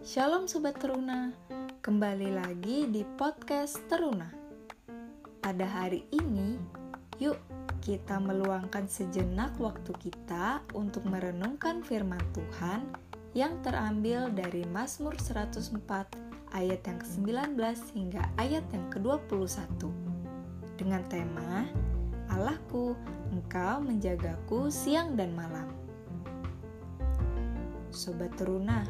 Shalom Sobat Teruna, kembali lagi di podcast Teruna. Pada hari ini, yuk kita meluangkan sejenak waktu kita untuk merenungkan firman Tuhan yang terambil dari Mazmur 104 ayat yang ke-19 hingga ayat yang ke-21. Dengan tema, Allahku, Engkau menjagaku siang dan malam. Sobat Teruna,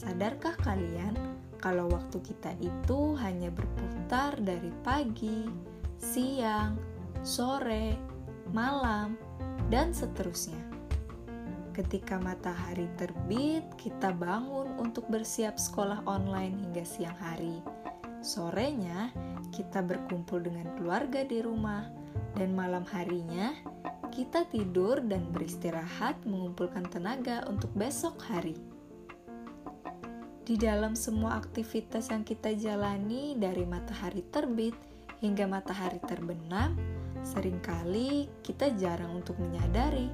sadarkah kalian kalau waktu kita itu hanya berputar dari pagi, siang, sore, malam, dan seterusnya? Ketika matahari terbit, kita bangun untuk bersiap sekolah online hingga siang hari. Sorenya, kita berkumpul dengan keluarga di rumah, dan malam harinya kita tidur dan beristirahat mengumpulkan tenaga untuk besok hari. Di dalam semua aktivitas yang kita jalani dari matahari terbit hingga matahari terbenam, sering kali kita jarang untuk menyadari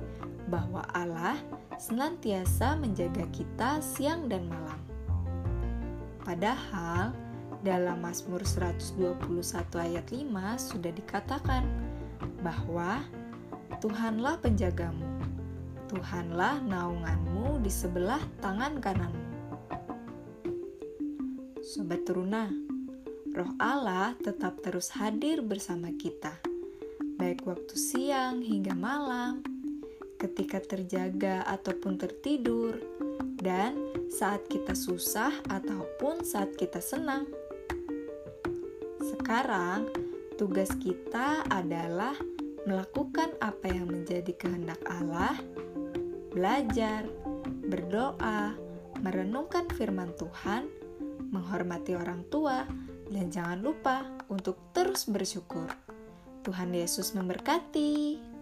bahwa Allah senantiasa menjaga kita siang dan malam. Padahal, dalam Mazmur 121 ayat 5 sudah dikatakan bahwa Tuhanlah penjagamu, Tuhanlah naunganmu di sebelah tangan kananmu. Sobat Teruna, Roh Allah tetap terus hadir bersama kita, baik waktu siang hingga malam, ketika terjaga ataupun tertidur, dan saat kita susah ataupun saat kita senang. Sekarang, tugas kita adalah melakukan apa yang menjadi kehendak Allah, belajar, berdoa, merenungkan firman Tuhan, menghormati orang tua, dan jangan lupa untuk terus bersyukur. Tuhan Yesus memberkati.